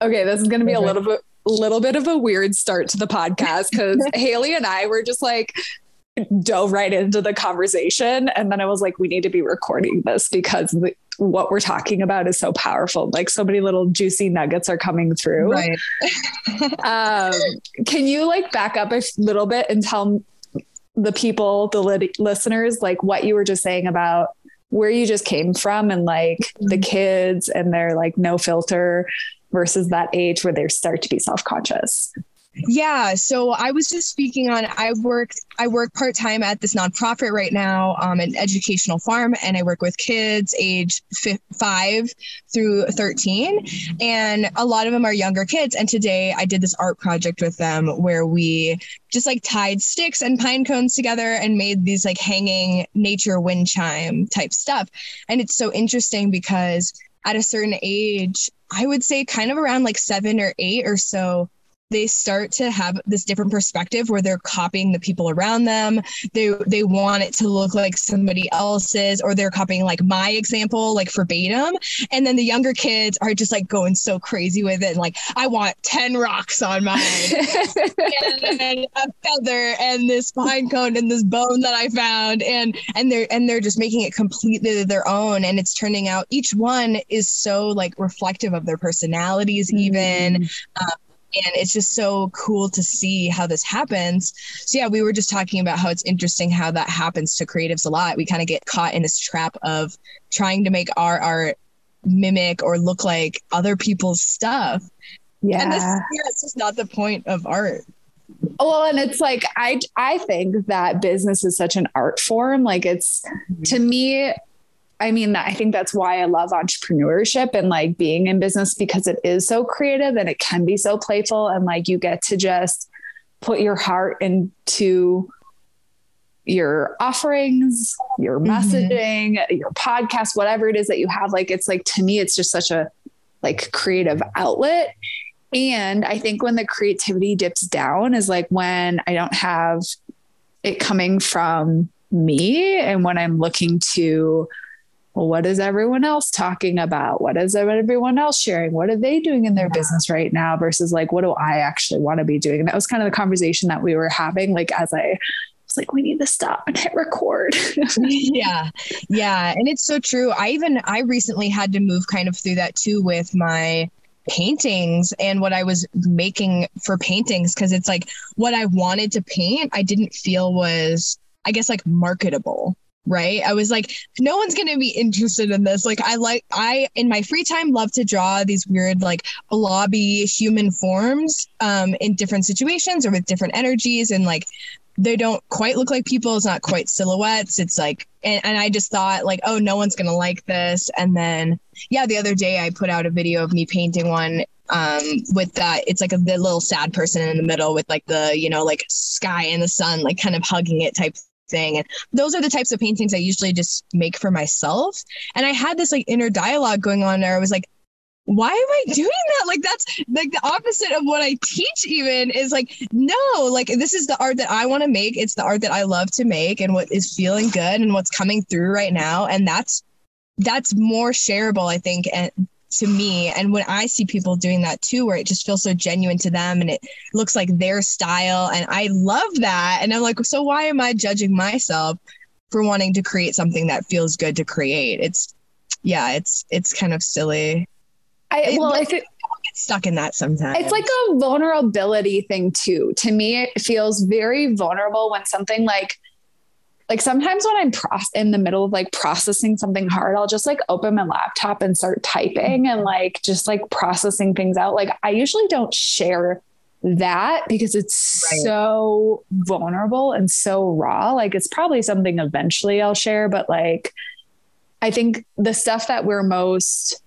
Okay, this is going to be a little bit little bit of a weird start to the podcast because Haley and I were just like dove right into the conversation and then I was like we need to be recording this because the, what we're talking about is so powerful. Like so many little juicy nuggets are coming through. Right. Um, can you like back up a little bit and tell the people the li- listeners like what you were just saying about where you just came from and like mm-hmm. the kids and their like no filter versus that age where they start to be self-conscious yeah so i was just speaking on i work i work part-time at this nonprofit right now um, an educational farm and i work with kids age f- 5 through 13 and a lot of them are younger kids and today i did this art project with them where we just like tied sticks and pine cones together and made these like hanging nature wind chime type stuff and it's so interesting because at a certain age I would say kind of around like seven or eight or so, they start to have this different perspective where they're copying the people around them. They they want it to look like somebody else's, or they're copying like my example, like verbatim. And then the younger kids are just like going so crazy with it, and like I want ten rocks on mine, and a feather, and this pine cone, and this bone that I found, and and they're and they're just making it completely their own, and it's turning out each one is so like reflective of their personalities, mm-hmm. even. Um, and it's just so cool to see how this happens. So yeah we were just talking about how it's interesting how that happens to creatives a lot. We kind of get caught in this trap of trying to make our art mimic or look like other people's stuff. Yeah and this, yeah, it's just not the point of art. Well and it's like i i think that business is such an art form. Like it's to me I mean, I think that's why I love entrepreneurship and like being in business because it is so creative and it can be so playful. And like you get to just put your heart into your offerings, your mm-hmm. messaging, mm-hmm. your podcast, whatever it is that you have. Like, it's like to me, it's just such a like creative outlet. And I think when the creativity dips down is like when I don't have it coming from me and when I'm looking to well, what is everyone else talking about? What is everyone else sharing? What are they doing in their yeah. business right now versus like, what do I actually want to be doing? And that was kind of the conversation that we were having, like, as I was like, we need to stop and hit record. yeah. Yeah. And it's so true. I even, I recently had to move kind of through that too with my paintings and what I was making for paintings because it's like what I wanted to paint, I didn't feel was, I guess, like marketable right? I was like, no one's going to be interested in this. Like, I like, I, in my free time, love to draw these weird, like, blobby human forms um, in different situations or with different energies. And like, they don't quite look like people. It's not quite silhouettes. It's like, and, and I just thought, like, oh, no one's going to like this. And then, yeah, the other day I put out a video of me painting one um with that it's like a the little sad person in the middle with like the you know like sky and the sun like kind of hugging it type. And those are the types of paintings I usually just make for myself. And I had this like inner dialogue going on there. I was like, why am I doing that? Like that's like the opposite of what I teach even is like, no, like this is the art that I want to make. It's the art that I love to make and what is feeling good and what's coming through right now. And that's that's more shareable, I think, and to me. And when I see people doing that too, where it just feels so genuine to them and it looks like their style. And I love that. And I'm like, so why am I judging myself for wanting to create something that feels good to create? It's, yeah, it's, it's kind of silly. I, well, I think, get stuck in that sometimes. It's like a vulnerability thing too. To me, it feels very vulnerable when something like like sometimes when I'm pro- in the middle of like processing something hard, I'll just like open my laptop and start typing and mm-hmm. like just like processing things out. Like I usually don't share that because it's right. so vulnerable and so raw. Like it's probably something eventually I'll share, but like I think the stuff that we're most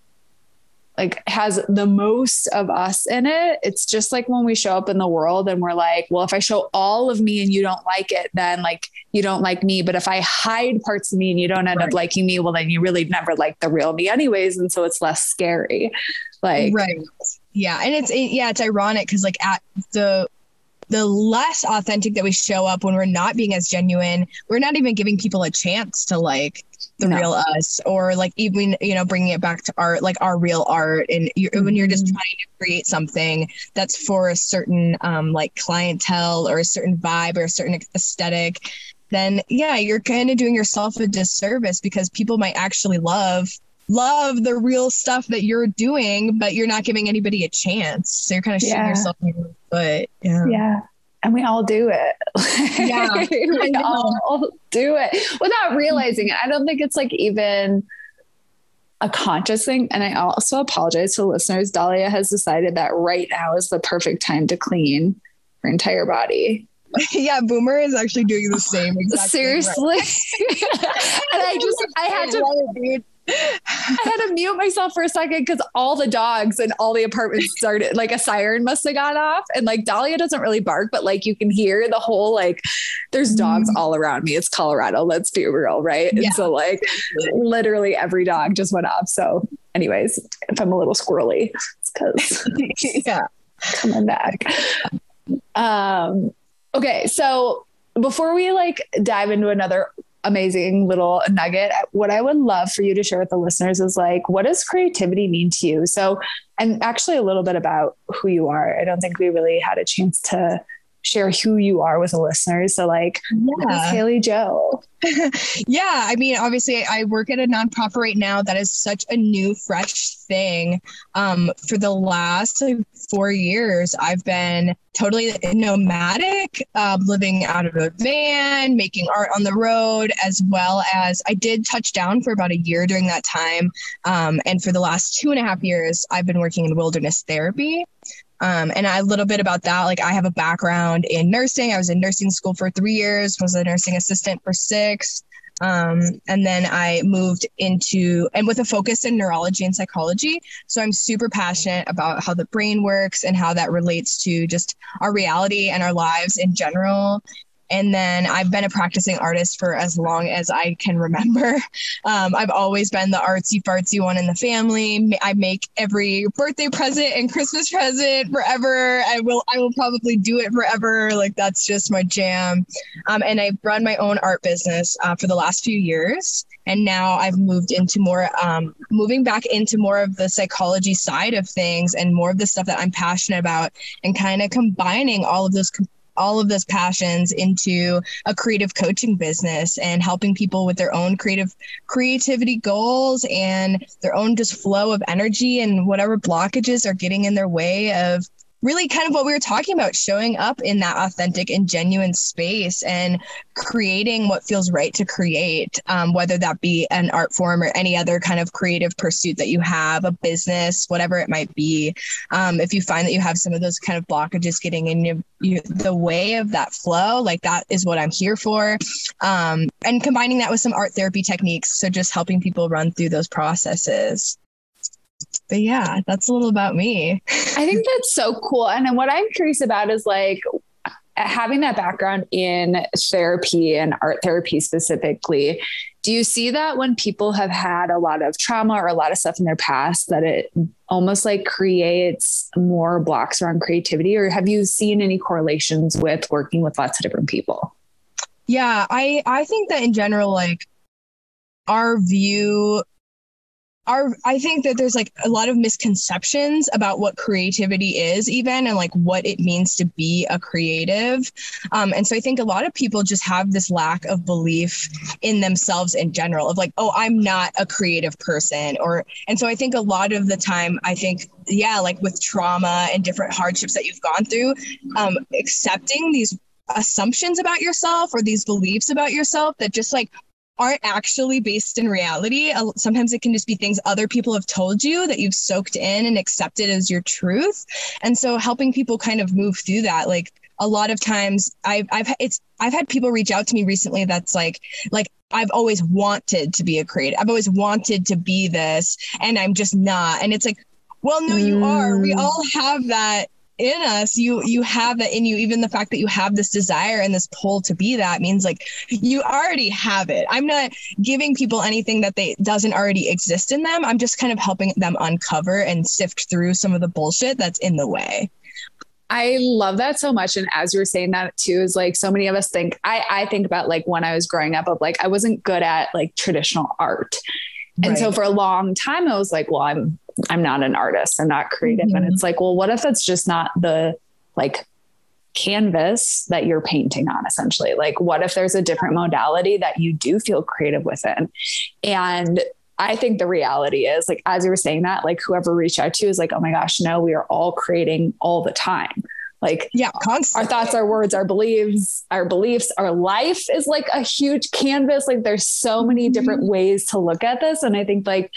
like has the most of us in it. It's just like when we show up in the world and we're like, well, if I show all of me and you don't like it, then like you don't like me. But if I hide parts of me and you don't end right. up liking me, well, then you really never like the real me anyways. And so it's less scary. Like, right. Yeah. And it's, it, yeah, it's ironic because like at the, the less authentic that we show up when we're not being as genuine, we're not even giving people a chance to like the no. real us or like even you know bringing it back to art like our real art and you're, mm-hmm. when you're just mm-hmm. trying to create something that's for a certain um like clientele or a certain vibe or a certain aesthetic then yeah you're kind of doing yourself a disservice because people might actually love love the real stuff that you're doing but you're not giving anybody a chance so you're kind of shooting yeah. yourself in the foot yeah yeah and we all do it. Yeah, we all do it without realizing it. I don't think it's like even a conscious thing. And I also apologize to listeners. Dahlia has decided that right now is the perfect time to clean her entire body. yeah, Boomer is actually doing the same. Seriously, right. and I just I had to. I had to mute myself for a second because all the dogs and all the apartments started like a siren must have gone off. And like Dahlia doesn't really bark, but like you can hear the whole like there's dogs mm. all around me. It's Colorado, let's be real, right? Yeah. And so like literally every dog just went off. So, anyways, if I'm a little squirrely, it's because yeah, coming back. Um okay, so before we like dive into another amazing little nugget. What I would love for you to share with the listeners is like, what does creativity mean to you? So, and actually a little bit about who you are. I don't think we really had a chance to share who you are with the listeners. So, like, yeah. Haley Joe? yeah, I mean, obviously, I work at a nonprofit right now that is such a new, fresh thing. Um, for the last like, four years, I've been totally nomadic, uh, living out of a van, making art on the road, as well as I did touch down for about a year during that time. Um, and for the last two and a half years, I've been working in wilderness therapy. Um, and a little bit about that, like I have a background in nursing. I was in nursing school for three years, was a nursing assistant for six. Um, and then I moved into, and with a focus in neurology and psychology. So I'm super passionate about how the brain works and how that relates to just our reality and our lives in general. And then I've been a practicing artist for as long as I can remember. Um, I've always been the artsy fartsy one in the family. I make every birthday present and Christmas present forever. I will I will probably do it forever. Like that's just my jam. Um, and I've run my own art business uh, for the last few years. And now I've moved into more, um, moving back into more of the psychology side of things and more of the stuff that I'm passionate about and kind of combining all of those all of those passions into a creative coaching business and helping people with their own creative creativity goals and their own just flow of energy and whatever blockages are getting in their way of really kind of what we were talking about showing up in that authentic and genuine space and creating what feels right to create um, whether that be an art form or any other kind of creative pursuit that you have a business whatever it might be. Um, if you find that you have some of those kind of blockages getting in you, you, the way of that flow like that is what i'm here for. Um, and combining that with some art therapy techniques so just helping people run through those processes but yeah, that's a little about me. I think that's so cool. And what I'm curious about is like having that background in therapy and art therapy specifically. Do you see that when people have had a lot of trauma or a lot of stuff in their past that it almost like creates more blocks around creativity? Or have you seen any correlations with working with lots of different people? Yeah, I I think that in general, like our view I think that there's like a lot of misconceptions about what creativity is even and like what it means to be a creative. Um, and so I think a lot of people just have this lack of belief in themselves in general of like, oh, I'm not a creative person or and so I think a lot of the time I think yeah, like with trauma and different hardships that you've gone through, um, accepting these assumptions about yourself or these beliefs about yourself that just like aren't actually based in reality. Sometimes it can just be things other people have told you that you've soaked in and accepted as your truth. And so helping people kind of move through that, like a lot of times I've, I've, it's, I've had people reach out to me recently that's like, like, I've always wanted to be a creator. I've always wanted to be this and I'm just not. And it's like, well, no, you are. We mm. all have that in us you you have that in you even the fact that you have this desire and this pull to be that means like you already have it i'm not giving people anything that they doesn't already exist in them i'm just kind of helping them uncover and sift through some of the bullshit that's in the way I love that so much. And as you were saying that too, is like so many of us think I, I think about like when I was growing up of like I wasn't good at like traditional art. And right. so for a long time I was like, well, I'm I'm not an artist. I'm not creative. Mm-hmm. And it's like, well, what if it's just not the like canvas that you're painting on essentially? Like, what if there's a different modality that you do feel creative within? And I think the reality is like, as you were saying that, like whoever reached out to you is like, oh my gosh, no, we are all creating all the time. Like yeah, constantly. our thoughts, our words, our beliefs, our beliefs, our life is like a huge canvas. Like there's so many different mm-hmm. ways to look at this. And I think like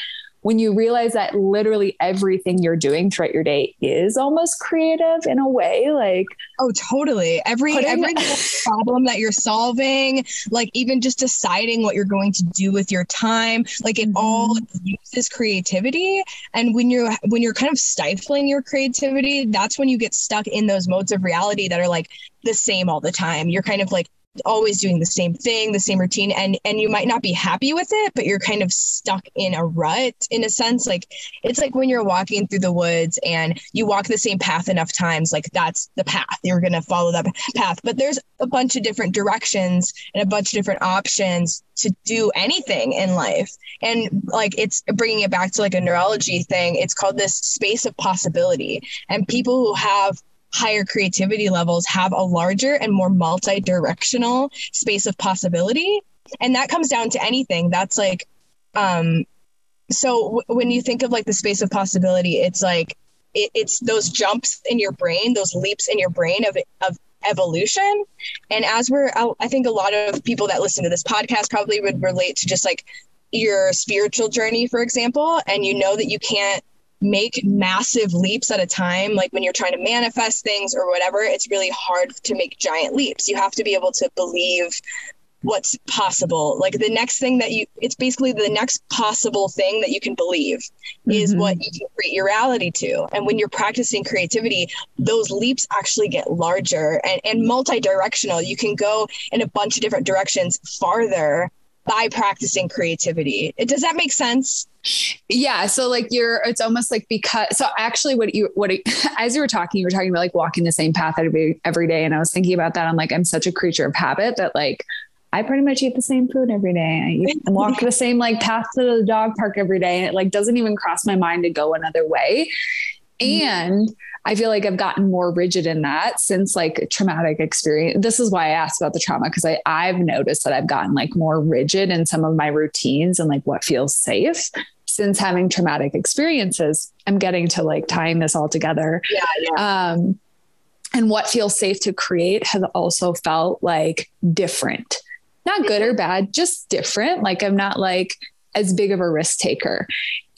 when you realize that literally everything you're doing throughout your day is almost creative in a way like oh totally. Every putting- every problem that you're solving like even just deciding what you're going to do with your time like it all mm-hmm. uses creativity. And when you're when you're kind of stifling your creativity that's when you get stuck in those modes of reality that are like the same all the time. You're kind of like always doing the same thing the same routine and and you might not be happy with it but you're kind of stuck in a rut in a sense. Like it's like when you're walking through the woods and you walk the same path enough times like that's the path. You're going to follow that path. But there's a bunch of different directions and a bunch of different options to do anything in life. And like it's bringing it back to like a neurology thing. It's called this space of possibility. And people who have higher creativity levels have a larger and more multi-directional space of possibility. And that comes down to anything. That's like um so w- when you think of like the space of possibility it's like it, it's those jumps in your brain those leaps in your brain of of evolution. And as we're i think a lot of people that listen to this podcast probably would relate to just like your spiritual journey for example and you know that you can't make massive leaps at a time. Like when you're trying to manifest things or whatever, it's really hard to make giant leaps. You have to be able to believe what's possible. Like the next thing that you, it's basically the next possible thing that you can believe mm-hmm. is what you can create your reality to. And when you're practicing creativity, those leaps actually get larger and, and multi directional. You can go in a bunch of different directions farther by practicing creativity. It, Does that make sense? Yeah. So like you're, it's almost like because, so actually what you, what, as you were talking, you were talking about like walking the same path every, every day. And I was thinking about that. I'm like, I'm such a creature of habit that like, I pretty much eat the same food every day. I eat, walk the same like path to the dog park every day. And it like doesn't even cross my mind to go another way. Mm-hmm. And I feel like I've gotten more rigid in that since like traumatic experience. This is why I asked about the trauma because I I've noticed that I've gotten like more rigid in some of my routines and like what feels safe since having traumatic experiences. I'm getting to like tying this all together. Yeah, yeah. Um, and what feels safe to create has also felt like different, not good or bad, just different. Like I'm not like as big of a risk taker.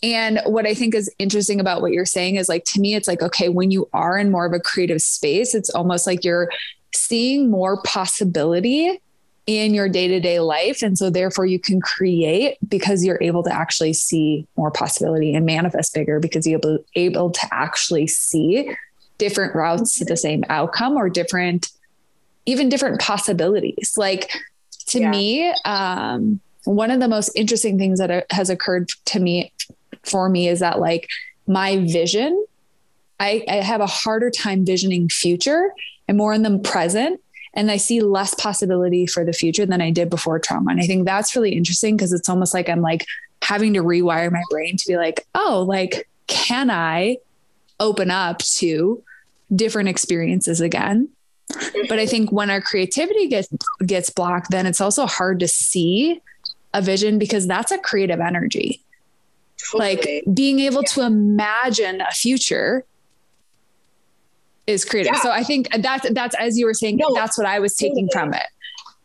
And what I think is interesting about what you're saying is like, to me, it's like, okay, when you are in more of a creative space, it's almost like you're seeing more possibility in your day to day life. And so, therefore, you can create because you're able to actually see more possibility and manifest bigger because you're able, able to actually see different routes to the same outcome or different, even different possibilities. Like, to yeah. me, um, one of the most interesting things that has occurred to me for me is that like my vision, I, I have a harder time visioning future and more in the present. And I see less possibility for the future than I did before trauma. And I think that's really interesting because it's almost like I'm like having to rewire my brain to be like, oh, like, can I open up to different experiences again? But I think when our creativity gets gets blocked, then it's also hard to see a vision because that's a creative energy. Totally. Like being able yeah. to imagine a future is creative. Yeah. So I think that's that's as you were saying, no, that's what I was taking from it.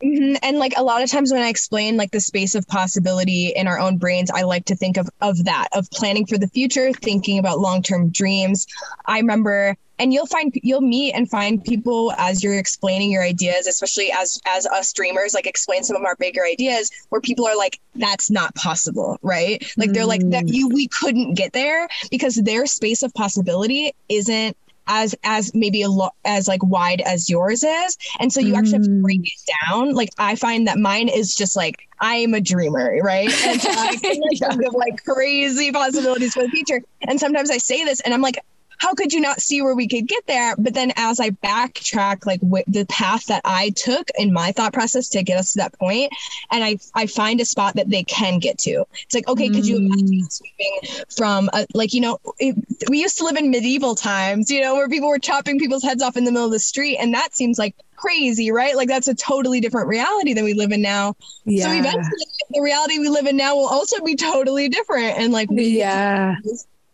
Mm-hmm. And like a lot of times when I explain like the space of possibility in our own brains, I like to think of of that, of planning for the future, thinking about long-term dreams. I remember and you'll find you'll meet and find people as you're explaining your ideas especially as as us dreamers like explain some of our bigger ideas where people are like that's not possible right like they're like that mm. you we couldn't get there because their space of possibility isn't as as maybe a lot as like wide as yours is and so you mm. actually have to break it down like i find that mine is just like i am a dreamer right and so i can yeah. think of like crazy possibilities for the future and sometimes i say this and i'm like how could you not see where we could get there? But then as I backtrack, like wh- the path that I took in my thought process to get us to that point, and I I find a spot that they can get to. It's like, okay, mm. could you imagine mm. moving from a, like you know it, we used to live in medieval times, you know, where people were chopping people's heads off in the middle of the street, and that seems like crazy, right? Like that's a totally different reality than we live in now. Yeah. So eventually the reality we live in now will also be totally different. And like yeah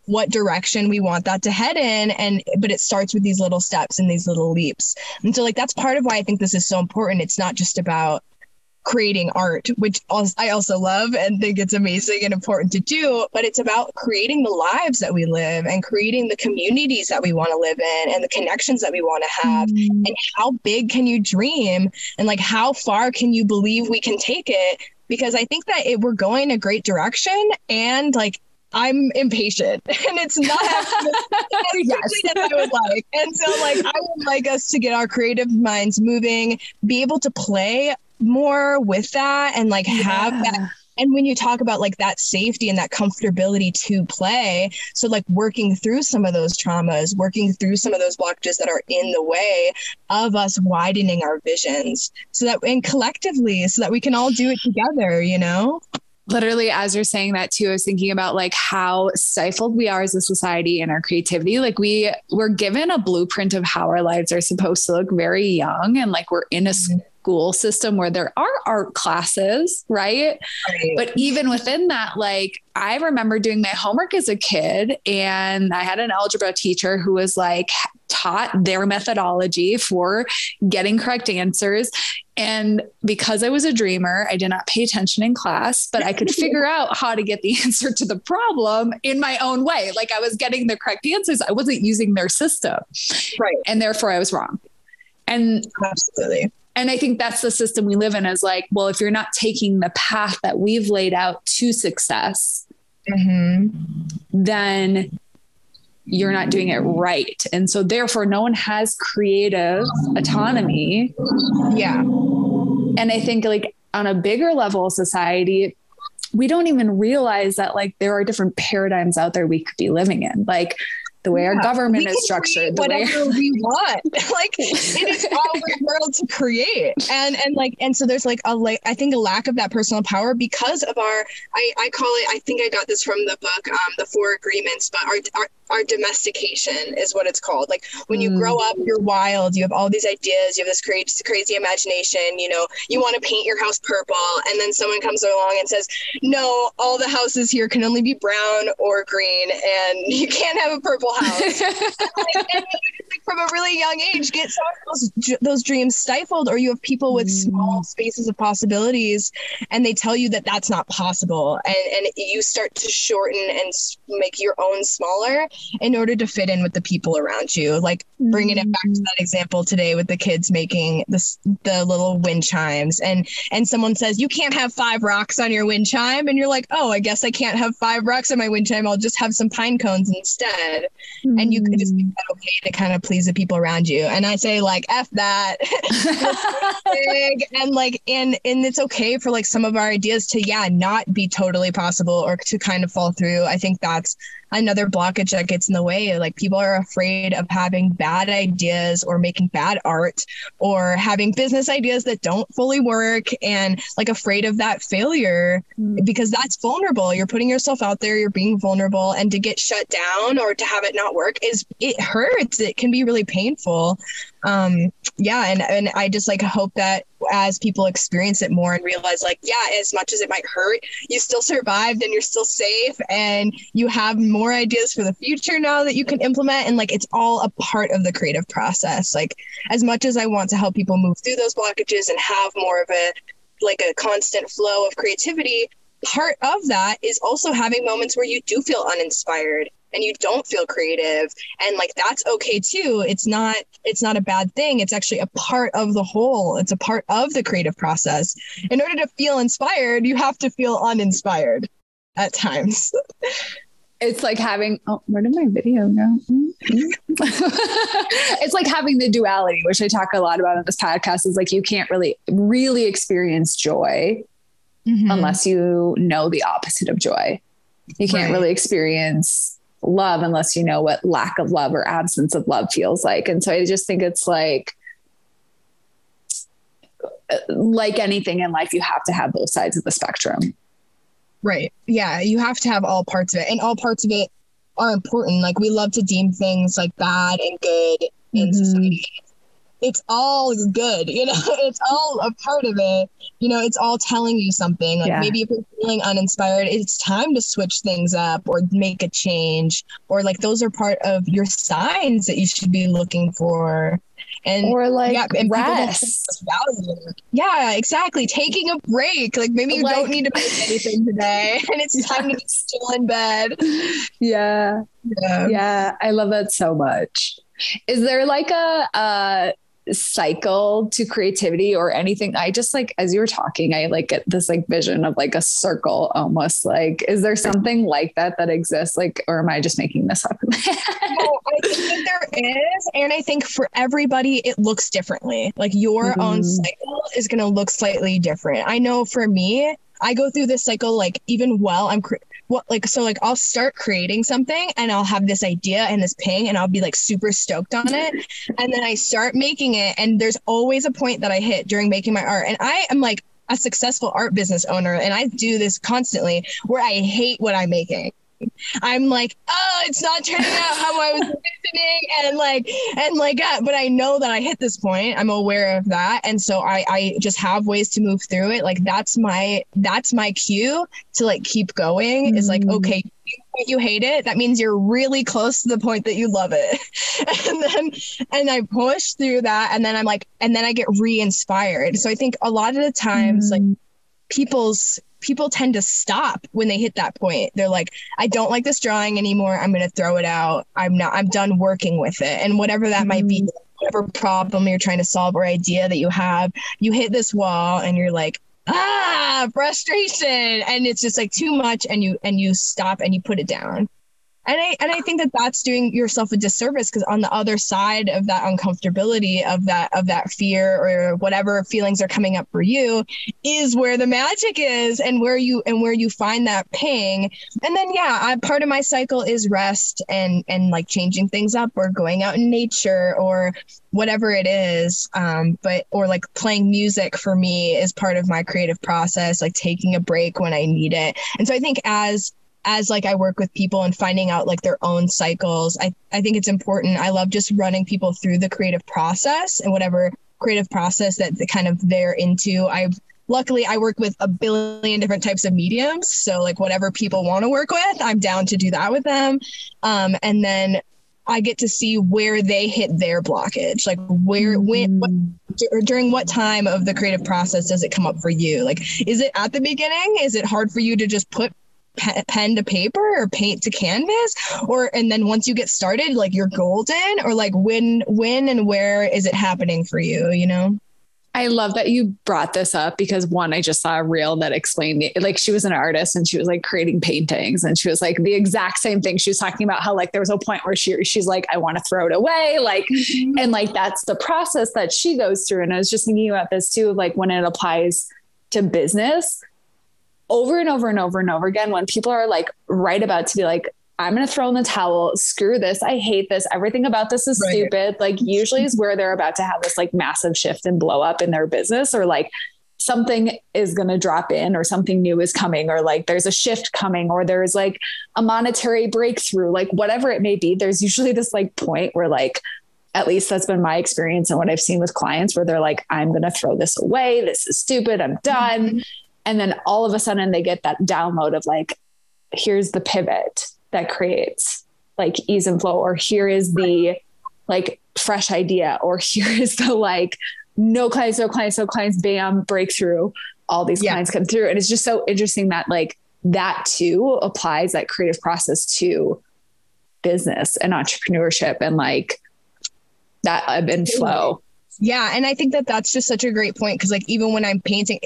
what direction we want that to head in and but it starts with these little steps and these little leaps. And so like that's part of why i think this is so important. It's not just about creating art which i also love and think it's amazing and important to do but it's about creating the lives that we live and creating the communities that we want to live in and the connections that we want to have. Mm. and how big can you dream? And like how far can you believe we can take it? Because I think that it, we're going a great direction and like I'm impatient. And it's not happening. Quickly as I would like. And so like I would like us to get our creative minds moving, be able to play more with that and like yeah. have that. And when you talk about like that safety and that comfortability to play so like working through some of those traumas working through some of those blockages that are in the way of us widening our visions so that and collectively so that we can all do it together you know literally as you're saying that too i was thinking about like how stifled we are as a society in our creativity like we we're given a blueprint of how our lives are supposed to look very young and like we're in a. school system where there are art classes right? right but even within that like i remember doing my homework as a kid and i had an algebra teacher who was like taught their methodology for getting correct answers. And because I was a dreamer, I did not pay attention in class, but I could figure out how to get the answer to the problem in my own way. Like I was getting the correct answers, I wasn't using their system. Right. And therefore I was wrong. And absolutely. And I think that's the system we live in is like, well, if you're not taking the path that we've laid out to success, mm-hmm. then you're not doing it right. And so therefore no one has creative autonomy. Yeah. And I think like on a bigger level of society, we don't even realize that like there are different paradigms out there we could be living in. Like the way yeah, our government is structured, the whatever way we want. like it is our world to create. And and like and so there's like a like I think a lack of that personal power because of our I, I call it I think I got this from the book um the four agreements, but our, our our domestication is what it's called. Like when you mm. grow up, you're wild. You have all these ideas. You have this crazy, crazy imagination. You know, you want to paint your house purple, and then someone comes along and says, "No, all the houses here can only be brown or green, and you can't have a purple house." like, from a really young age, get some of those those dreams stifled, or you have people with mm. small spaces of possibilities, and they tell you that that's not possible, and and you start to shorten and make your own smaller in order to fit in with the people around you. Like bringing it back to that example today with the kids making this the little wind chimes, and and someone says you can't have five rocks on your wind chime, and you're like, oh, I guess I can't have five rocks on my wind chime. I'll just have some pine cones instead, mm. and you could just make that okay to kind of please the people around you. And I say like f that, and like and and it's okay for like some of our ideas to yeah not be totally possible or to kind of fall through. I think that's another blockage that gets in the way. Like people are afraid of having bad ideas or making bad art or having business ideas that don't fully work and like afraid of that failure mm. because that's vulnerable. You're putting yourself out there, you're being vulnerable and to get shut down or to have it not work is it hurts. It can be really painful um yeah and and i just like hope that as people experience it more and realize like yeah as much as it might hurt you still survived and you're still safe and you have more ideas for the future now that you can implement. And like it's all a part of the creative process. Like as much as i want to help people move through those blockages and have more of a like a constant flow of creativity part of that is also having moments where you do feel uninspired and you don't feel creative and like that's okay too. It's not it's not a bad thing. It's actually a part of the whole. It's a part of the creative process. In order to feel inspired you have to feel uninspired at times. It's like having oh where did my video go? It's like having the duality which i talk a lot about in this podcast is like you can't really really experience joy mm-hmm. unless you know the opposite of joy. You can't right. really experience love unless you know what lack of love or absence of love feels like. And so I just think it's like, like anything in life, you have to have both sides of the spectrum. Right. Yeah. You have to have all parts of it, and all parts of it are important. Like we love to deem things like bad and good in mm-hmm. society it's all good you know it's all a part of it you know it's all telling you something like yeah. maybe if you're feeling uninspired it's time to switch things up or make a change or like those are part of your signs that you should be looking for and or like yeah, and rest. Yeah, exactly. Taking a break. Like maybe you like, don't need to make anything today, and it's time to just chill in bed. Yeah. yeah, yeah. I love that so much. Is there like a, a cycle to creativity or anything. I just like as you were talking i like get this like vision of like a circle almost like is there something like that that exists? Like or am i just making this up? No, i think that there is and i think for everybody it looks differently. Like your mm-hmm. own cycle is going to look slightly different. I know for me I go through this cycle like even while I'm cre- what like so like I'll start creating something and I'll have this idea and this ping and I'll be like super stoked on it. And then I start making it and there's always a point that I hit during making my art. And I am like a successful art business owner and I do this constantly where I hate what I'm making I'm like, oh, it's not turning out how I was envisioning, and like, and like, uh, but I know that I hit this point. I'm aware of that, and so I, I just have ways to move through it. Like that's my, that's my cue to like keep going. mm Is like, mm. okay, you hate it, that means you're really close to the point that you love it. and then, and I push through that, and then I'm like, and then I get re-inspired. So I think a lot of the times, mm like people's people tend to stop when they hit that point. They're like, I don't like this drawing anymore. I'm going to throw it out. I'm not, I'm done working with it. And whatever that mm might be, mm. whatever problem you're trying to solve or idea that you have, you hit this wall and you're like, ah, frustration. And it's just like too much. And you, and you stop and you put it down and I and I think that that's doing yourself a disservice because on the other side of that uncomfortability of that of that fear or whatever feelings are coming up for you is where the magic is and where you and where you find that ping. And then yeah I, part of my cycle is rest and and like changing things up or going out in nature or whatever it is um but or like playing music for me is part of my creative process like taking a break when i need it. And so i think as as like I work with people and finding out like their own cycles, I, I think it's important. I love just running people through the creative process and whatever creative process that the kind of they're into. I luckily I work with a billion different types of mediums. So like whatever people want to work with, I'm down to do that with them. Um, and then I get to see where they hit their blockage. Like where, when, what, mm. during what time of the creative process does it come up for you? Like, is it at the beginning? Is it hard for you to just put pen to paper or paint to canvas or and then once you get started like you're golden or like when when and where is it happening for you you know I love that you brought this up because one, I just saw a reel that explained it. Like she was an artist and she was like creating paintings and she was like the exact same thing. She was talking about how like there was a point where she she's like, I want to throw it away. Like, mm-hmm. and like that's the process that she goes through. And I was just thinking about this too, like when it applies to business, over and over and over and over again when people are like right about to be like I'm going to throw in the towel. Screw this. I hate this. Everything about this is right. stupid. Like, usually is where they're about to have this like massive shift and blow up in their business or like something is going to drop in or something new is coming or like there's a shift coming or there's like a monetary breakthrough like whatever it may be there's usually this like point where like at least that's been my experience and what I've seen with clients where they're like I'm going to throw this away this is stupid I'm done mm-hmm. And then all of a sudden they get that download of like here's the pivot that creates like ease and flow or here is the like fresh idea or here is the like no clients, no clients, no clients, bam, breakthrough. All these yeah. clients come through. And it's just so interesting that like that too applies that creative process to business and entrepreneurship and like that ebb and flow. Yeah, and I think that that's just such a great point because like even when I'm painting,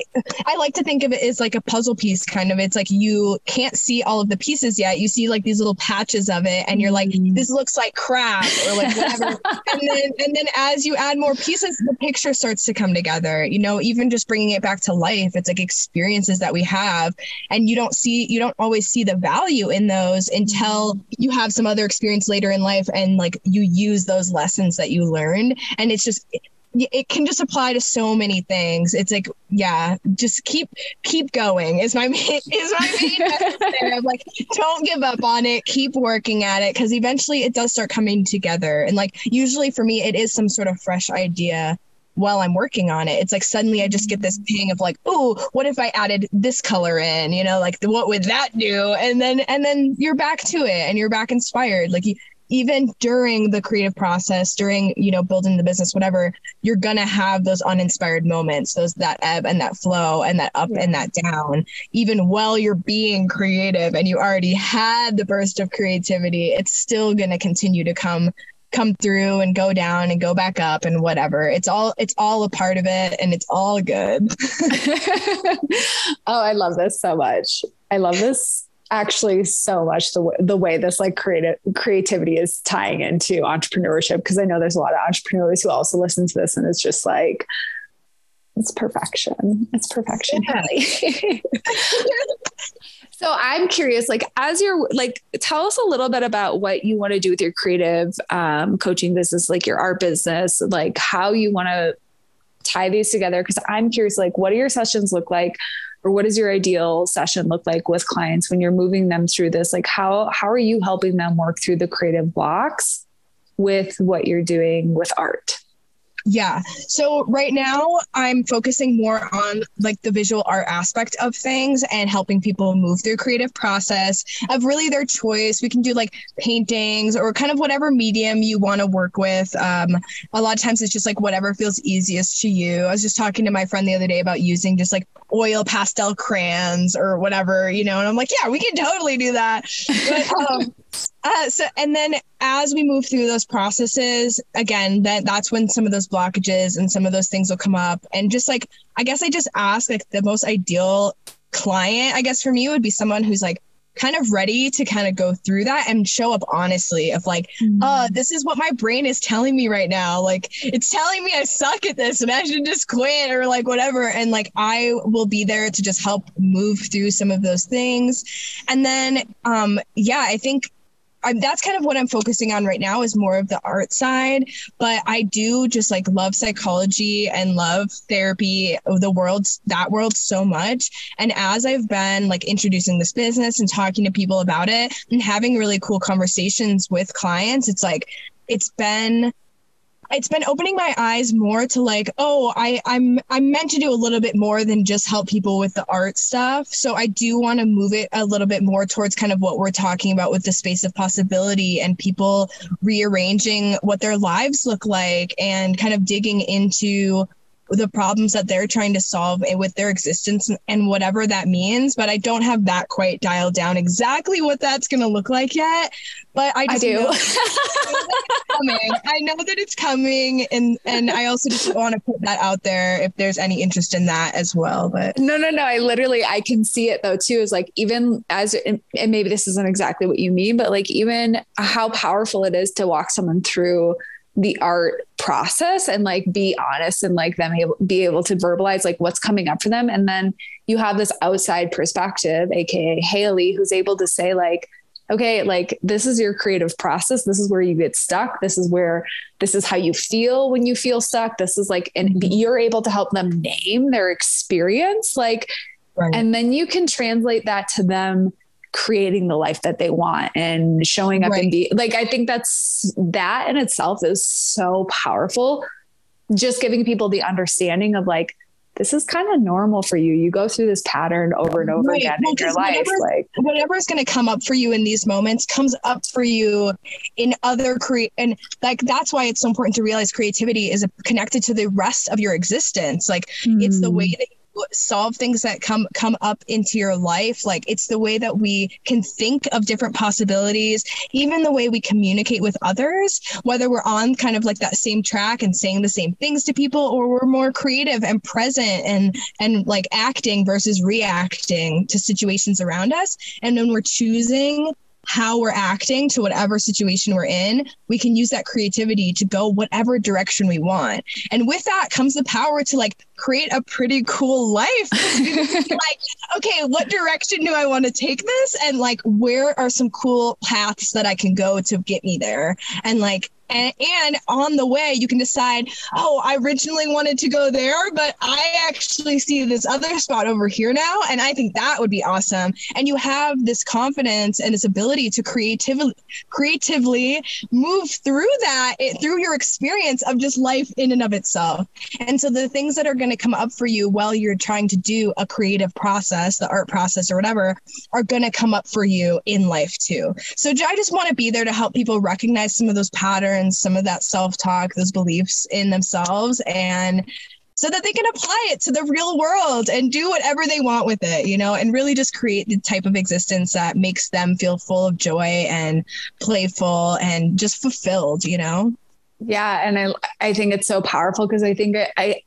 I like to think of it as like a puzzle piece kind of. It's like you can't see all of the pieces yet. You see like these little patches of it, and you're like, mm-hmm. this looks like crap or like whatever. and then and then as you add more pieces, the picture starts to come together. You know, even just bringing it back to life, it's like experiences that we have, and you don't see you don't always see the value in those until you have some other experience later in life, and like you use those lessons that you learned, and it's just it can just apply to so many things. It's like, yeah, just keep keep going. Is my main is my main there. I'm like, don't give up on it. Keep working at it because eventually it does start coming together. And like usually for me, it is some sort of fresh idea while I'm working on it. It's like suddenly I just get this mm-hmm. ping of like, oh, what if I added this color in? You know, like what would that do? And then and then you're back to it and you're back inspired. Like you even during the creative process during you know building the business whatever you're gonna have those uninspired moments those that ebb and that flow and that up yeah. and that down. Even while you're being creative and you already had the burst of creativity it's still gonna continue to come come through and go down and go back up and whatever. It's all it's all a part of it and it's all good. Oh i love this so much. I love this actually so much the, the way this like creative creativity is tying into entrepreneurship because I know there's a lot of entrepreneurs who also listen to this and it's just like it's perfection. It's perfection. Yeah. so I'm curious, like, as you're like, tell us a little bit about what you want to do with your creative um, coaching business, like your art business, like how you want to tie these together. Cause I'm curious, like, what do your sessions look like? Or what does your ideal session look like with clients when you're moving them through this? Like how how are you helping them work through the creative blocks with what you're doing with art yeah. So right now I'm focusing more on like the visual art aspect of things and helping people move through creative process of really their choice. We can do like paintings or kind of whatever medium you want to work with. Um, a lot of times it's just like whatever feels easiest to you. I was just talking to my friend the other day about using just like oil pastel crayons or whatever, you know, and I'm like, yeah, we can totally do that. But um, uh, so, and then as we move through those processes, again, that that's when some of those blockages and some of those things will come up. And just like, I guess I just ask like the most ideal client, I guess for me would be someone who's like kind of ready to kind of go through that and show up honestly of like, uh, this is what my brain is telling me right now. Like it's telling me I suck at this and I should just quit or like whatever. And like I will be there to just help move through some of those things. And then um yeah, I think I'm, that's kind of what I'm focusing on right now is more of the art side. But I do just like love psychology and love therapy, the world, that world so much. And as I've been like introducing this business and talking to people about it and having really cool conversations with clients, it's like, it's been it's been opening my eyes more to like oh i i'm i'm meant to do a little bit more than just help people with the art stuff. So i do want to move it a little bit more towards kind of what we're talking about with the space of possibility and people rearranging what their lives look like and kind of digging into the problems that they're trying to solve with their existence and whatever that means. But I don't have that quite dialed down exactly what that's going to look like yet. But I, I do. Know. I know that it's coming, and and I also just want to put that out there if there's any interest in that as well. But no, no, no. I literally I can see it though too. Is like even as and maybe this isn't exactly what you mean, but like even how powerful it is to walk someone through the art process and like be honest and like them able, be able to verbalize like what's coming up for them and then you have this outside perspective aka haley who's able to say like okay, like this is your creative process. This is where you get stuck. This is where this is how you feel when you feel stuck. This is like, and mm-hmm. you're able to help them name their experience. Like, right. and then you can translate that to them creating the life that they want and showing up right. and be like, I think that's that in itself is so powerful. Just giving people the understanding of like, this is kind of normal for you. You go through this pattern over and over right. again well, in your life. Like whatever is going to come up for you in these moments comes up for you in other create and like that's why it's so important to realize creativity is connected to the rest of your existence. Like mm. it's the way mm. that solve things that come come up into your life. Like it's the way that we can think of different possibilities even the way we communicate with others whether we're on kind of like that same track and saying the same things to people or we're more creative and present and and like acting versus reacting to situations around us. And when we're choosing how we're acting to whatever situation we're in, we can use that creativity to go whatever direction we want. And with that comes the power to like create a pretty cool life. like, okay, what direction do I want to take this? And like, where are some cool paths that I can go to get me there? And like, and, and on the way, you can decide, oh, I originally wanted to go there, but I actually see this other spot over here now. And I think that would be awesome. And you have this confidence and this ability to creatively, creatively move through that, it, through your experience of just life in and of itself. And so the things that are going to come up for you while you're trying to do a creative process, the art process or whatever, are going to come up for you in life too. So I just want to be there to help people recognize some of those patterns some of that self talk, those beliefs in themselves, and so that they can apply it to the real world and do whatever they want with it, you know, and really just create the type of existence that makes them feel full of joy and playful and just fulfilled, you know? Yeah. And I, I think it's so powerful because I think I,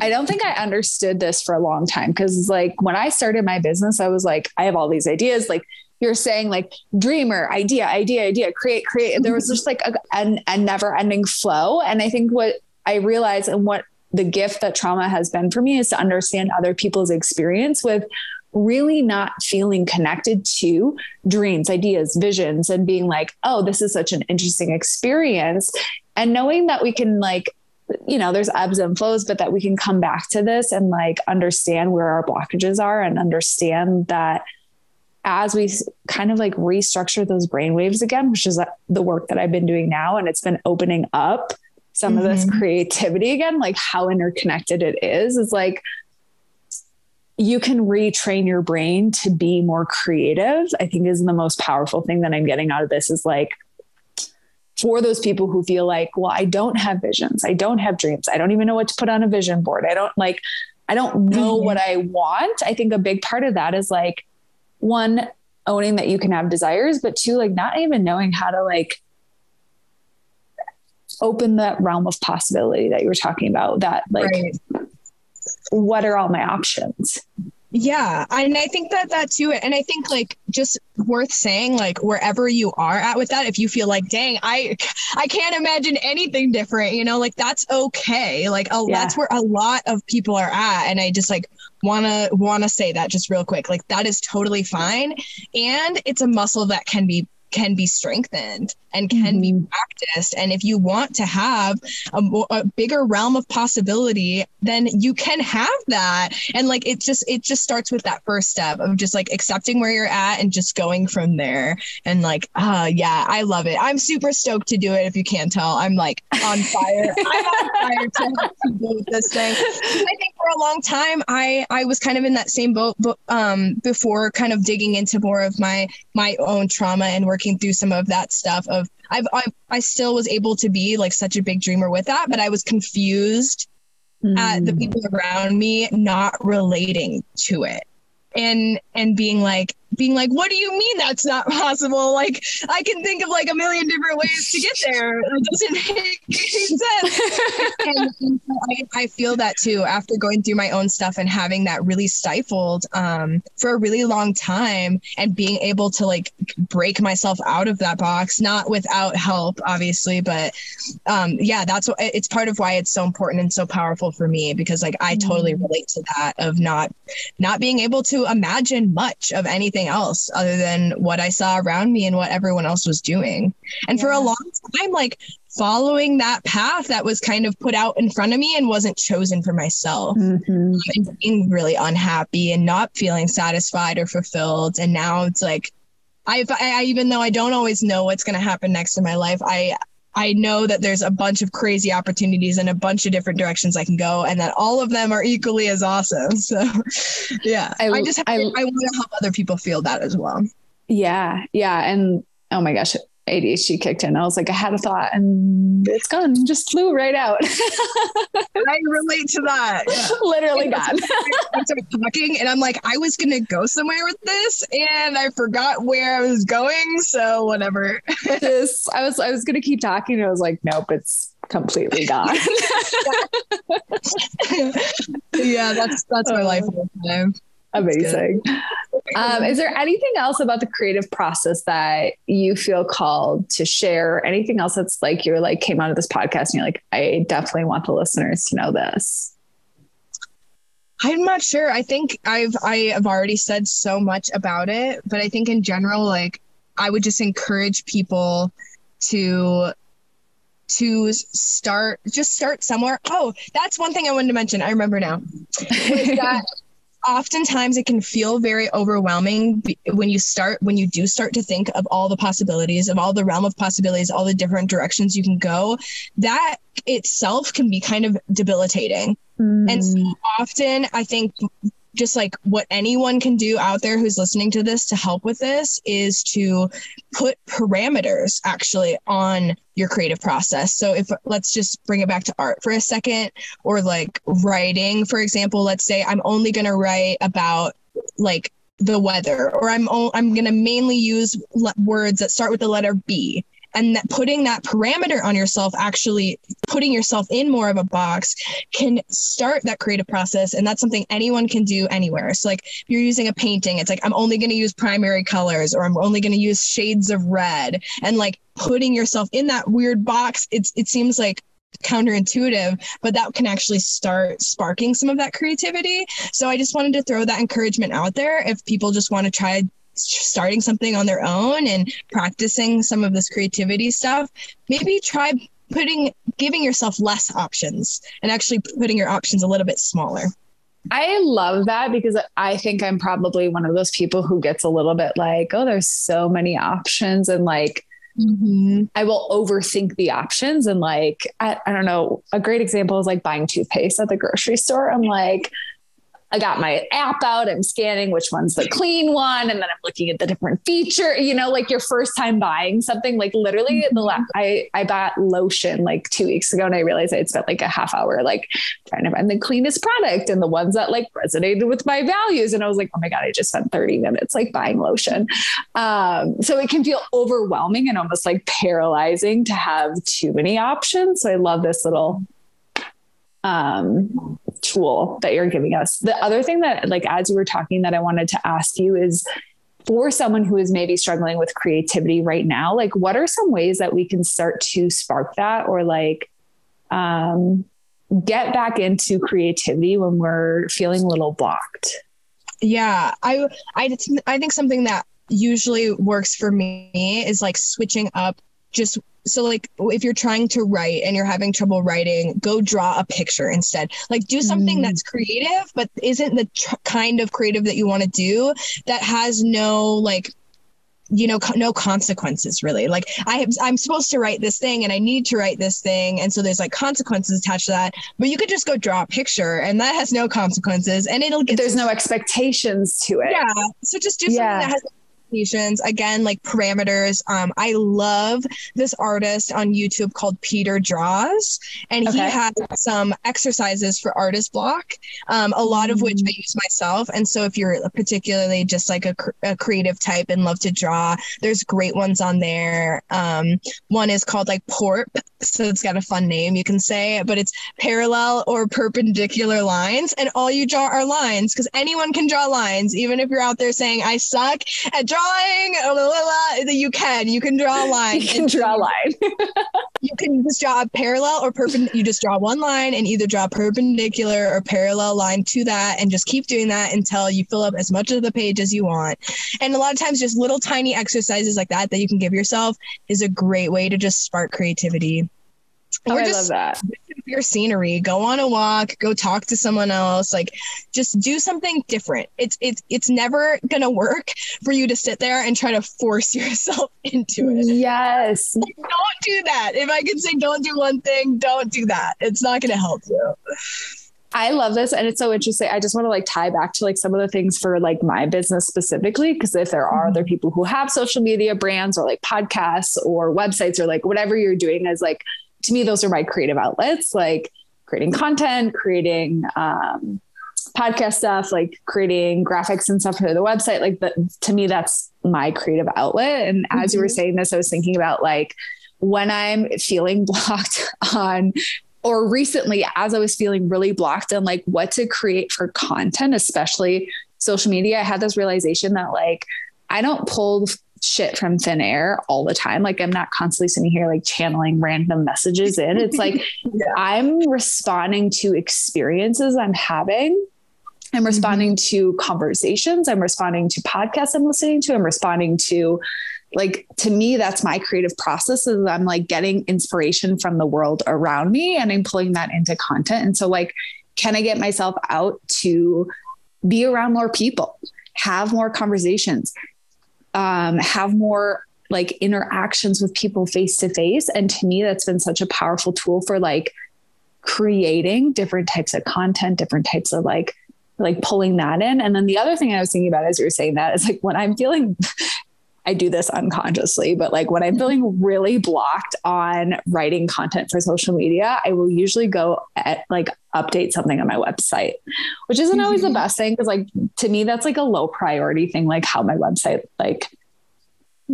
I don't think I understood this for a long time. Cause like when I started my business, I was like, I have all these ideas. Like you're saying like dreamer, idea, idea, idea, create, create. There was just like a, a, a never ending flow. And I think what I realized and what the gift that trauma has been for me is to understand other people's experience with really not feeling connected to dreams, ideas, visions, and being like, oh, this is such an interesting experience. And knowing that we can like, you know, there's ebbs and flows, but that we can come back to this and like understand where our blockages are and understand that as we kind of like restructure those brain waves again, which is the work that I've been doing now, and it's been opening up some mm-hmm. of this mm-hmm. creativity again, like how interconnected it is, is like you can retrain your brain to be more creative. I think is the most powerful thing that I'm getting out of this is like for those people who feel like, well, I don't have visions, I don't have dreams, I don't even know what to put on a vision board. I don't like, I don't know mm-hmm. what I want. I think a big part of that is like one owning that you can have desires but two like not even knowing how to like open that realm of possibility that you were talking about that like right. what are all my options yeah and i think that that too and i think like just worth saying like wherever you are at with that if you feel like dang i i can't imagine anything different you know like that's okay like oh yeah. that's where a lot of people are at and i just like want to want to say that just real quick. Like that is totally fine. And it's a muscle that can be can be strengthened and can mm-hmm. be practiced. And if you want to have a, a, bigger realm of possibility, then you can have that. And like it just it just starts with that first step of just like accepting where you're at and just going from there. And like, uh yeah, I love it. I'm super stoked to do it. If you can't tell, I'm like on fire. I'm on fire to help people with this thing. I think for a long time, I I was kind of in that same boat, but um before kind of digging into more of my my own trauma and working through some of that stuff of I've, I've I still was able to be like such a big dreamer with that, but I was confused mm. at the hmm. people around me not relating to it and and being like being like, what do you mean that's not possible? Like, I can think of like a million different ways to get there. It doesn't make any sense. and, and I, I, feel that too after going through my own stuff and having that really stifled um, for a really long time and being able to like break myself out of that box, not without help, obviously, but um, yeah, that's what it's part of why it's so important and so powerful for me because like I totally mm. relate to that of not not being able to imagine much of anything anything else other than what I saw around me and what everyone else was doing. And yeah. for a long time, like following that path that was kind of put out in front of me and wasn't chosen for myself mm-hmm. and being really unhappy and not feeling satisfied or fulfilled. And now it's like, I, I even though I don't always know what's going to happen next in my life, I I know that there's a bunch of crazy opportunities and a bunch of different directions I can go, and that all of them are equally as awesome. So, yeah, I, I just I, I want to help other people feel that as well. Yeah, yeah, and oh my gosh, ADHD kicked in. I was like, I had a thought and it's gone, just flew right out. I relate to that. Yeah. Literally gone. I started talking and I'm like, I was going to go somewhere with this and I forgot where I was going. So whatever. this, I was, I was going to keep talking. And I was like, nope, it's completely gone. yeah, that's, that's my life. Oh. Amazing. Um, is there anything else about the creative process that you feel called to share? Anything else that's like you're like came out of this podcast and you're like, I definitely want the listeners to know this? I'm not sure. I think I've I have already said so much about it, but I think in general, like I would just encourage people to to start just start somewhere. Oh, that's one thing I wanted to mention. I remember now. that oftentimes it can feel very overwhelming when you start when you do start to think of all the possibilities of all the realm of possibilities all the different directions you can go that itself can be kind of debilitating mm. and so often i think just like what anyone can do out there who's listening to this to help with this is to put parameters actually on your creative process. So if let's just bring it back to art for a second or like writing, for example, let's say I'm only going to write about like the weather or I'm o- I'm going to mainly use le- words that start with the letter B and that putting that parameter on yourself actually putting yourself in more of a box can start that creative process. And that's something anyone can do anywhere. So like if you're using a painting it's like i'm only going to use primary colors or i'm only going to use shades of red. And like putting yourself in that weird box it's it seems like counterintuitive, but that can actually start sparking some of that creativity. So I just wanted to throw that encouragement out there. If people just want to try starting something on their own and practicing some of this creativity stuff, maybe try putting giving yourself less options and actually putting your options a little bit smaller. I love that because I think I'm probably one of those people who gets a little bit like, oh, there's so many options and like Mm-hmm. I will overthink the options and like I, I, don't know. A great example is like buying toothpaste at the grocery store. I'm like, I got my app out. I'm scanning which one's the clean one, and then I'm looking at the different feature. You know, like your first time buying something. Like literally, in the la- I I bought lotion like two weeks ago, and I realized I had spent like a half hour like trying to find the cleanest product and the ones that like resonated with my values. And I was like, oh my god, I just spent 30 minutes like buying lotion. Um, so it can feel overwhelming and almost like paralyzing to have too many options. So I love this little um, tool that you're giving us. The other thing that, like, as you were talking, that I wanted to ask you is for someone who is maybe struggling with creativity right now, like, what are some ways that we can start to spark that or like um, get back into creativity when we're feeling a little blocked? Yeah, I, I, I think something that usually works for me is like switching up just so like if you're trying to write and you're having trouble writing go draw a picture instead like do something mm. that's creative but isn't the tr- kind of creative that you want to do that has no like you know no consequences really like i have, i'm supposed to write this thing and i need to write this thing and so there's like consequences attached to that but you could just go draw a picture and that has no consequences and it'll get there's no expectations to it yeah so just do something yeah. that has expectations. Again, like parameters. Um, I love this artist on YouTube called Peter Draws, and okay. he has some exercises for artist block, um, a lot of which I mm. use myself. And so, if you're particularly just like a, a creative type and love to draw, there's great ones on there. Um, one is called like PORP, so it's got a fun name you can say, but it's parallel or perpendicular lines, and all you draw are lines because anyone can draw lines, even if you're out there saying I suck at drawing drawing, blah, blah, blah, you can. You can draw a line. You can draw a line. you can just draw a parallel or perpendicular. You just draw one line and either draw perpendicular or parallel line to that, and just keep doing that until you fill up as much of the page as you want. And a lot of times, just little tiny exercises like that that you can give yourself is a great way to just spark creativity. Oh, I love that. Your scenery. Go on a walk. Go talk to someone else. Like, just do something different. It's it's it's never gonna work for you to sit there and try to force yourself into it. Yes. don't do that. If I could say, don't do one thing, don't do that. It's not gonna help you. I love this and it's so interesting. I just want to like tie back to like some of the things for like my business specifically because if there are other mm-hmm. people who have social media brands or like podcasts or websites or like whatever you're doing as like to me, those are my creative outlets, like creating content, creating um, podcast stuff, like creating graphics and stuff for the website. Like, but to me, that's my creative outlet. And as mm-hmm. you were mm-hmm. saying this, I was thinking about like when I'm feeling blocked on or recently as I was feeling really blocked on like what to create for content, especially social media, I had this realization that like I don't pull shit from thin air all the time. Like I'm not constantly sitting here like channeling random messages in. It's like yeah. I'm responding to experiences I'm having. I'm responding mm-hmm. to conversations. I'm responding to podcasts I'm listening to. I'm responding to like to me that's my creative process is I'm like getting inspiration from the world around me and I'm pulling that into content. And so like can I get myself out to be around more people, have more conversations, um, have more like interactions with people face to face. And to me, that's been such a powerful tool for like creating different types of content, different types of like like pulling that in. And then the other thing I was thinking about as you were saying that is like when I'm feeling I do this unconsciously, but like when I'm feeling really blocked on writing content for social media, I will usually go at like update something on my website, which isn't always the mm-hmm. best thing because like to me that's like a low priority thing, like how my website like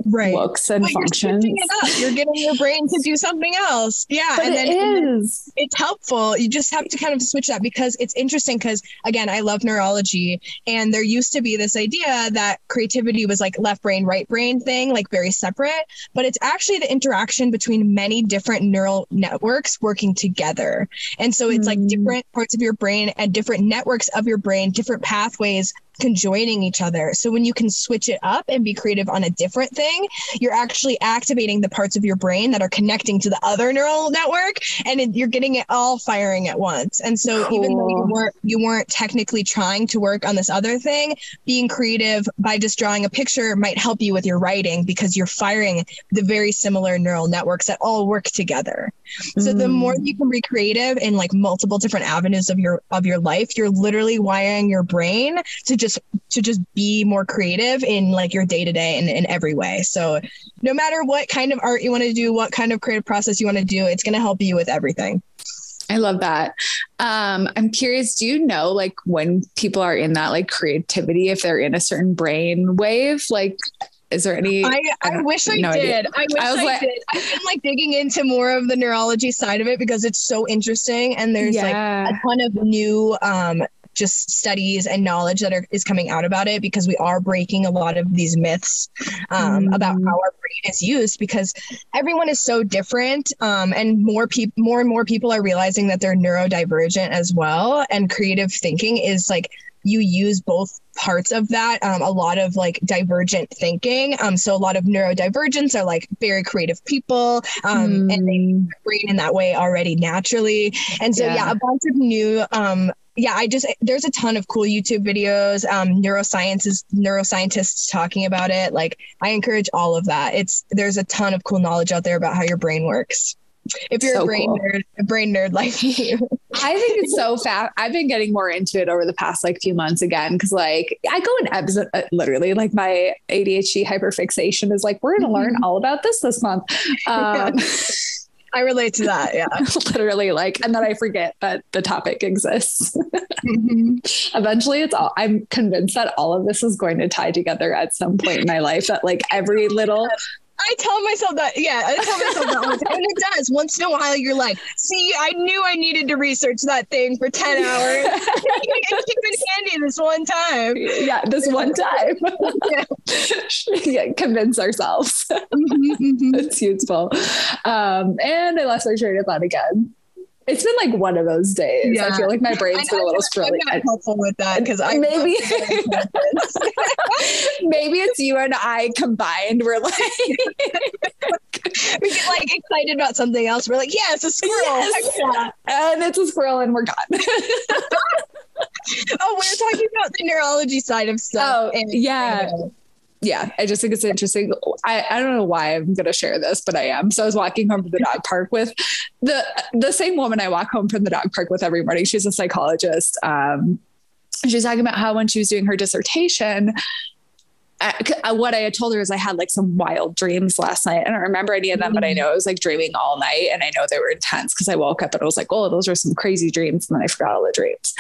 right. looks and functions. You're, you're, getting your brain to do something else. Yeah. But and then, it is. it's helpful. You just have to kind of switch that because it's interesting because again, I love neurology and there used to be this idea that creativity was like left brain, right brain thing, like very separate, but it's actually the interaction between many different neural networks working together. And so it's mm. like different parts of your brain and different networks of your brain, different pathways conjoining each other. So when you can switch it up and be creative on a different thing, you're actually activating the parts of your brain that are connecting to the other neural network and it, you're getting it all firing at once. And so cool. even though you weren't you weren't technically trying to work on this other thing, being creative by just drawing a picture might help you with your writing because you're firing the very similar neural networks that all work together. Mm. So the more mm. you can be creative in like multiple different avenues of your of your life, you're literally wiring your brain to just just to just be more creative in like your day to day and in every way. So no matter what kind of art you want to do, what kind of creative process you want to do, it's going to help you with everything. I love that. Um, I'm curious, do you know like when people are in that like creativity, if they're in a certain brain wave, like is there any i, I, I wish i no did idea. i wish i, I like, did i've been like digging into more of the neurology side of it because it's so interesting and there's yeah. like a ton of new um just studies and knowledge that are, is coming out about it because we are breaking a lot of these myths um, mm. about how our brain is used because everyone is so different um, and more people more and more people are realizing that they're neurodivergent as well and creative thinking is like you use both parts of that um, a lot of like divergent thinking um, so a lot of neurodivergents are like very creative people um, mm. and they hmm. brain in that way already naturally and so yeah, yeah a bunch of new um, yeah, I just there's a ton of cool YouTube videos, um, neurosciences, neuroscientists talking about it. Like I encourage all of that. It's there's a ton of cool knowledge out there about how your brain works. If you're so a brain cool. nerd, a brain nerd like you. I think it's so fast. I've been getting more into it over the past like few months again because like I go in episode uh, literally like my ADHD hyperfixation is like we're going to learn mm-hmm. all about this this month. Um, yeah. I relate to that. Yeah. Literally, like, and then I forget that the topic exists. mm-hmm. Eventually, it's all, I'm convinced that all of this is going to tie together at some point in my life, that like every little I tell myself that. Yeah, I tell myself that the time. And it does. Once in a while, you're like, see, I knew I needed to research that thing for 10 hours. it came in handy this one time. Yeah, this one time. yeah. convince ourselves. Mm-hmm, mm-hmm. it's useful. Um, and I lost my train of thought again. It's been like one of those days. Yeah. I feel like my brain's been a little squirrely. I'm helpful with that because I maybe maybe it's you and I combined. We're like we get like excited about something else. We're like, yeah, it's a squirrel. Yes. Yeah. And it's a squirrel, and we're gone. oh, we are talking about the neurology side of stuff. Oh, and, yeah. Yeah, I just think it's interesting. I, I don't know why I'm going to share this, but I am. So I was walking home from the dog park with the the same woman I walk home from the dog park with every morning. She's a psychologist. Um, she's talking about how when she was doing her dissertation, I, what I had told her is I had like some wild dreams last night. I don't remember any of them, but I know I was like dreaming all night, and I know they were intense because I woke up and I was like, "Oh, those were some crazy dreams," and then I forgot all the dreams.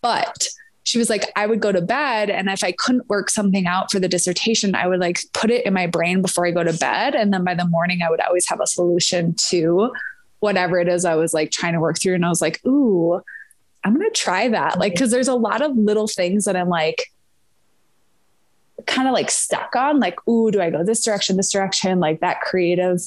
But she was like, I would go to bed. And if I couldn't work something out for the dissertation, I would like put it in my brain before I go to bed. And then by the morning, I would always have a solution to whatever it is I was like trying to work through. And I was like, ooh, I'm going to try that. Like, cause there's a lot of little things that I'm like, kind of like stuck on, like, ooh, do I go this direction, this direction? Like that creative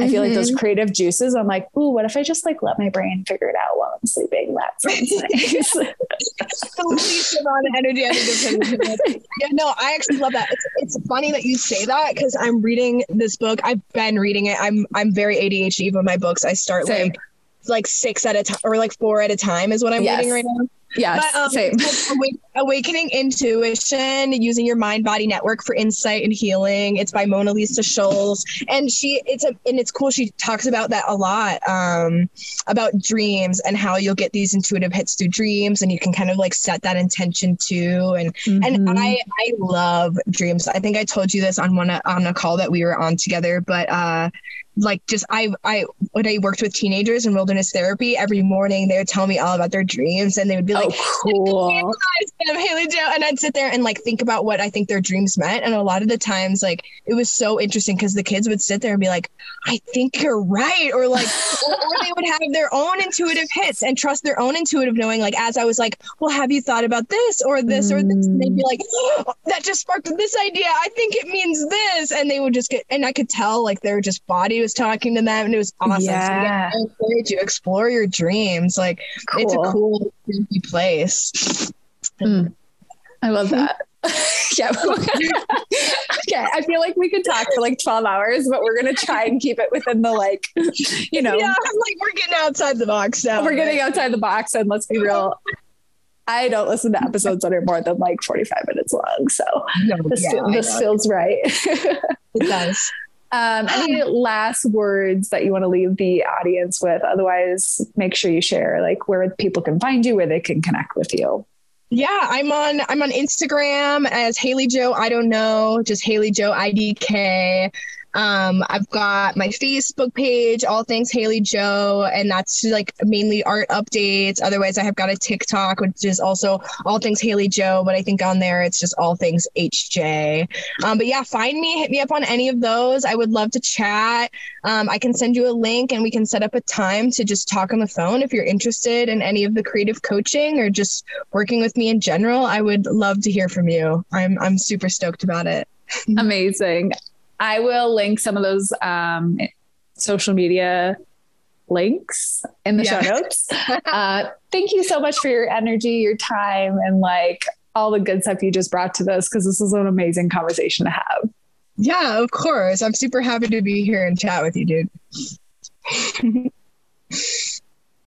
I feel like those mm-hmm. creative juices. I'm like, ooh, what if I just like let my brain figure it out while I'm sleeping? That sounds nice. the least amount of energy Yeah, no, I actually love that. It's, it's funny that you say that because I'm reading this book. I've been reading it. I'm I'm very ADHD with my books. I start Same. like like six at a time or like four at a time is what I'm yes. reading right now. Yeah, um, same. Awakening Intuition, using your mind body network for insight and healing. It's by Mona Lisa Schulz, and she it's a and it's cool. She talks about that a lot, um, about dreams and how you'll get these intuitive hits through dreams, and you can kind of like set that intention too. And mm-hmm. and I I love dreams. I think I told you this on one on a call that we were on together, but uh, like just I I when I worked with teenagers in wilderness therapy, every morning they would tell me all about their dreams and they would be like, oh, cool. Haley Joe. And I'd sit there and like think about what I think their dreams meant. And a lot of the times, like it was so interesting because the kids would sit there and be like, I think you're right. Or like or, or they would have their own intuitive hits and trust their own intuitive knowing. Like as I was like, Well, have you thought about this or this mm. or this? And they'd be like, oh, that just sparked this idea. I think it means this. And they would just get and I could tell like their just body was talking to them and it was awesome. Yeah. So encourage you explore your dreams. Like cool. it's a cool place. Mm. I love that. yeah. okay. I feel like we could talk for like 12 hours, but we're going to try and keep it within the like, you know. Yeah, like we're getting outside the box now. We're getting outside the box and let's be real. I don't listen to episodes that are more than like 45 minutes long. So no, this, yeah, this feels right. it does. Um, any last words that you want to leave the audience with? Otherwise, make sure you share like where people can find you, where they can connect with you. Yeah, I'm on I'm on Instagram as Haley Joe. I don't know, just Haley Joe IDK. Um, I've got my Facebook page, All Things Haley Joe, and that's like mainly art updates. Otherwise, I have got a TikTok, which is also All Things Haley Joe, but I think on there it's just All Things HJ. Um, but yeah, find me, hit me up on any of those. I would love to chat. Um, I can send you a link and we can set up a time to just talk on the phone if you're interested in any of the creative coaching or just working with me in general. I would love to hear from you. I'm I'm super stoked about it. Amazing. I will link some of those um, social media links in the yeah. show notes. uh, thank you so much for your energy, your time, and like all the good stuff you just brought to this because this is an amazing conversation to have. Yeah, of course. I'm super happy to be here and chat with you, dude.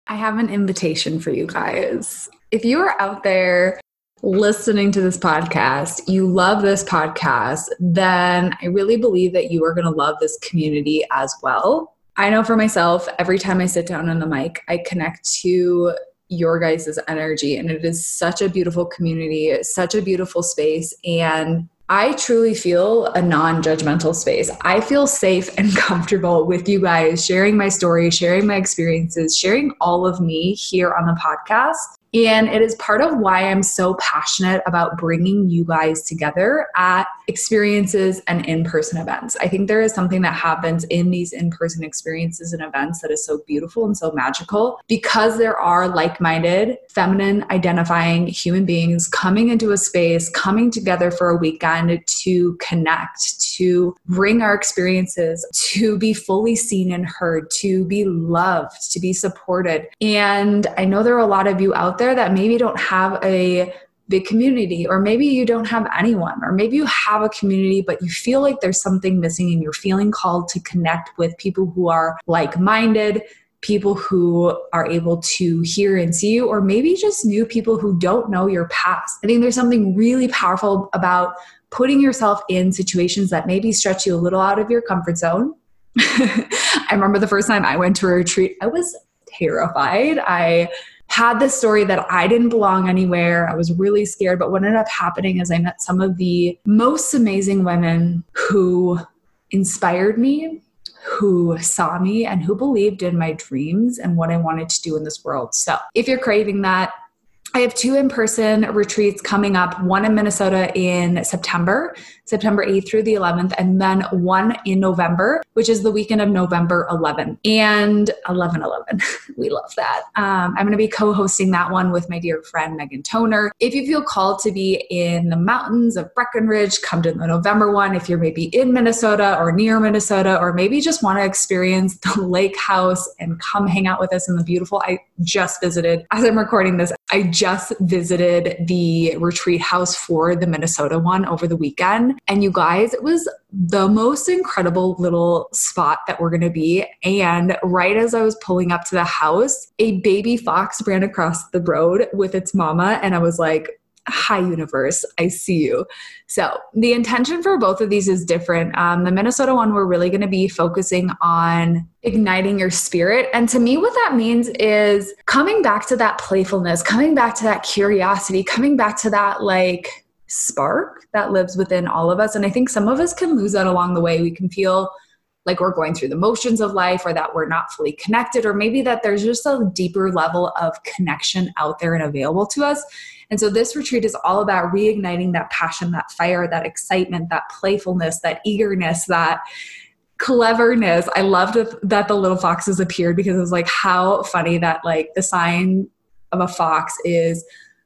I have an invitation for you guys. If you are out there listening to this podcast, you love this podcast, then I really believe that you are going to love this community as well. I know for myself, every time I sit down on the mic, I connect to your guys' energy, and it is such a beautiful community, such a beautiful space. And I truly feel a non judgmental space. I feel safe and comfortable with you guys sharing my story, sharing my experiences, sharing all of me here on the podcast And it is part of why I'm so passionate about bringing you guys together at experiences and in person events. I think there is something that happens in these in person experiences and events that is so beautiful and so magical because there are like minded, feminine identifying human beings coming into a space, coming together for a weekend to connect, to bring our experiences, to be fully seen and heard, to be loved, to be supported. And I know there are a lot of you out there that maybe don't have a big community, or maybe you don't have anyone, or maybe you have a community, but you feel like there's something missing and you're feeling called to connect with people who are like minded, people who are able to hear and see you, or maybe just new people who don't know your past. I think there's something really powerful about putting yourself in situations that maybe stretch you a little out of your comfort zone. I remember the first time I went to a retreat, I was terrified. I had this story that I didn't belong anywhere. I was really scared. But what ended up happening is I met some of the most amazing women who inspired me, who saw me, and who believed in my dreams and what I wanted to do in this world. So if you're craving that, I have two in person retreats coming up, one in Minnesota in September, September 8th through the 11th, and then one in November, which is the weekend of November 11 and 11 11. we love that. Um, I'm going to be co hosting that one with my dear friend Megan Toner. If you feel called to be in the mountains of Breckenridge, come to the November one. If you're maybe in Minnesota or near Minnesota, or maybe just want to experience the lake house and come hang out with us in the beautiful, I just visited, as I'm recording this, I just visited the retreat house for the Minnesota one over the weekend. And you guys, it was the most incredible little spot that we're going to be. And right as I was pulling up to the house, a baby fox ran across the road with its mama. And I was like, hi universe i see you so the intention for both of these is different um, the minnesota one we're really going to be focusing on igniting your spirit and to me what that means is coming back to that playfulness coming back to that curiosity coming back to that like spark that lives within all of us. And i think some of us can lose that along the way. We can feel like we're going through the motions of life or that we're not fully connected or maybe that there's just a deeper level of connection out there and available to us. And so this retreat is all about reigniting that passion that fire that excitement that playfulness that eagerness that cleverness. I loved that the little foxes appeared because it was like how funny that like the sign of a fox is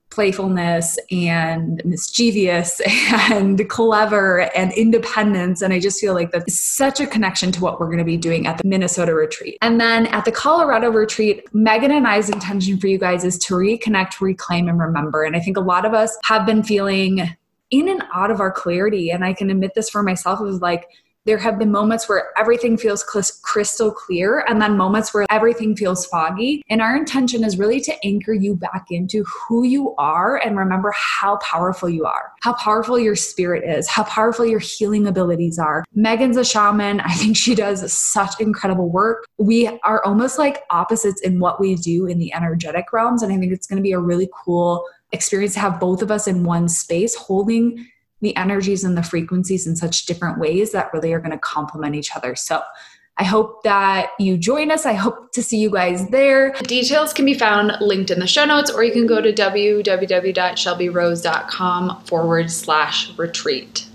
playfulness and mischievous and clever and independence. And I just feel like that's such a connection to what we're going to be doing at the Minnesota retreat. And then at the Colorado retreat, Megan and I's intention for you guys is to reconnect, reclaim, and remember. And I think a lot of us have been feeling in and out of our clarity. And I can admit this for myself. Was like, there have been moments where everything feels crystal clear and then moments where everything feels foggy. And our intention is really to anchor you back into who you are and remember how powerful you are, how powerful your spirit is, how powerful your healing abilities are. Megan's a shaman. I think she does such incredible work. We are almost like opposites in what we do in the energetic realms. And I think it's going to be a really cool experience to have both of us in one space holding the energies and the frequencies in such different ways that really are going to complement each other. So I hope that you join us. I hope to see you guys there. Details can be found linked in the show notes, or you can go to www.shelbyrose.com forward slash retreat.